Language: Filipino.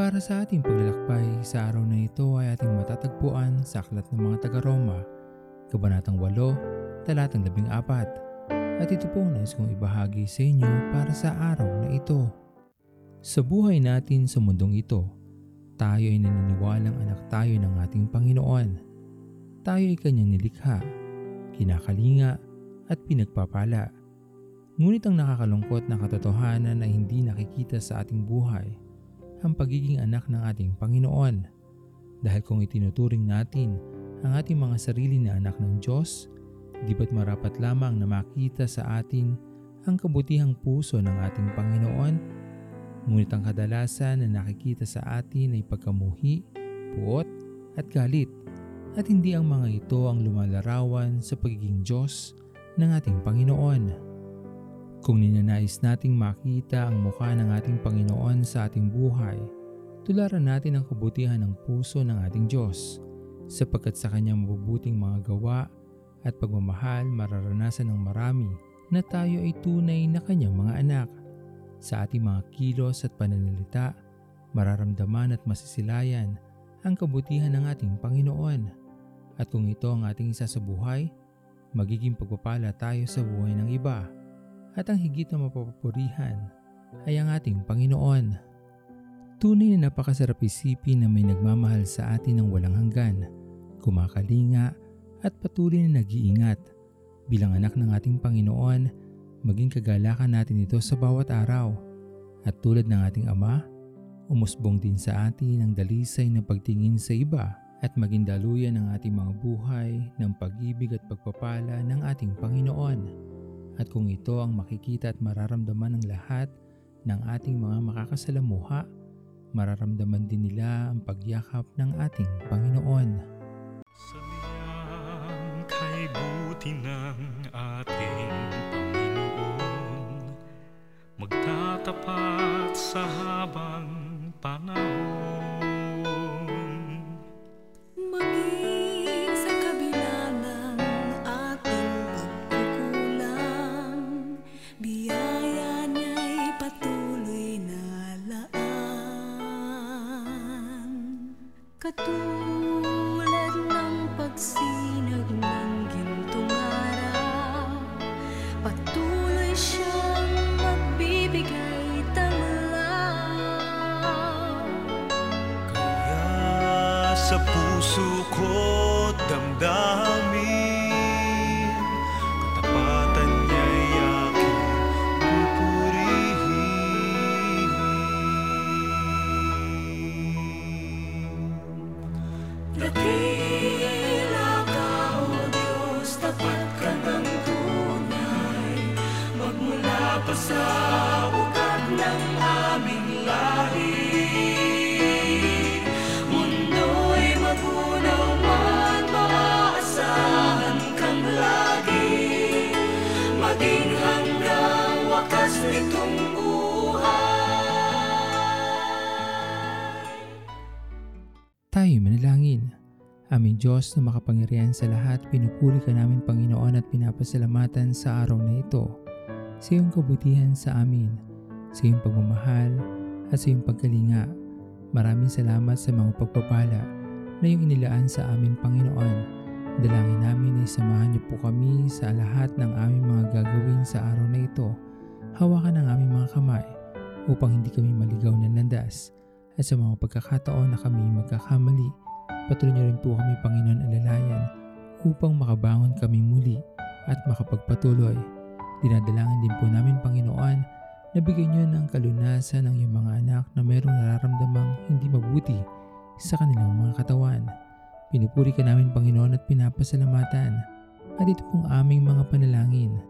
para sa ating paglalakbay sa araw na ito ay ating matatagpuan sa Aklat ng mga taga-Roma, Kabanatang 8, Talatang 14. At ito po nais kong ibahagi sa inyo para sa araw na ito. Sa buhay natin sa mundong ito, tayo ay naniniwalang anak tayo ng ating Panginoon. Tayo ay kanyang nilikha, kinakalinga at pinagpapala. Ngunit ang nakakalungkot na katotohanan na hindi nakikita sa ating buhay ang pagiging anak ng ating Panginoon. Dahil kung itinuturing natin ang ating mga sarili na anak ng Diyos, di ba't marapat lamang na makita sa atin ang kabutihang puso ng ating Panginoon? Ngunit ang kadalasan na nakikita sa atin ay pagkamuhi, puot at galit at hindi ang mga ito ang lumalarawan sa pagiging Diyos ng ating Panginoon. Kung ninanais nating makita ang mukha ng ating Panginoon sa ating buhay, tularan natin ang kabutihan ng puso ng ating Diyos sapagkat sa kanyang mabubuting mga gawa at pagmamahal mararanasan ng marami na tayo ay tunay na kanyang mga anak. Sa ating mga kilos at pananalita, mararamdaman at masisilayan ang kabutihan ng ating Panginoon. At kung ito ang ating isa sa buhay, magiging pagpapala tayo sa buhay ng iba at ang higit na mapapapurihan ay ang ating Panginoon. Tunay na napakasarap isipin na may nagmamahal sa atin ng walang hanggan, kumakalinga at patuloy na nag-iingat. Bilang anak ng ating Panginoon, maging kagalakan natin ito sa bawat araw. At tulad ng ating Ama, umusbong din sa atin ang dalisay na pagtingin sa iba at maging daluyan ng ating mga buhay ng pag-ibig at pagpapala ng ating Panginoon. At kung ito ang makikita at mararamdaman ng lahat ng ating mga makakasalamuha, mararamdaman din nila ang pagyakap ng ating Panginoon. Sabihan kay buti ng ating Panginoon Magtatapat sa habang panahon pagsinag ng gintong araw, patuloy siyang magbibigay tanglaw. Kaya sa puso ko damdamin Katapatan niya'y Maging hanggang wakas nitong buhay Tayo manalangin. Aming Diyos na makapangyarihan sa lahat, pinupuri ka namin Panginoon at pinapasalamatan sa araw na ito. Sa iyong kabutihan sa amin, sa iyong pagmamahal at sa iyong pagkalinga. Maraming salamat sa mga pagpapala na iyong inilaan sa amin Panginoon. Dalangin namin ay samahan niyo po kami sa lahat ng aming mga gagawin sa araw na ito. Hawakan ang aming mga kamay upang hindi kami maligaw ng landas at sa mga pagkakataon na kami magkakamali, patuloy niyo rin po kami Panginoon alalayan upang makabangon kami muli at makapagpatuloy. Dinadalangin din po namin Panginoon na bigyan niyo ng kalunasan ng iyong mga anak na mayroong nararamdamang hindi mabuti sa kanilang mga katawan. Pinupuri ka namin Panginoon at pinapasalamatan at ito pong aming mga panalangin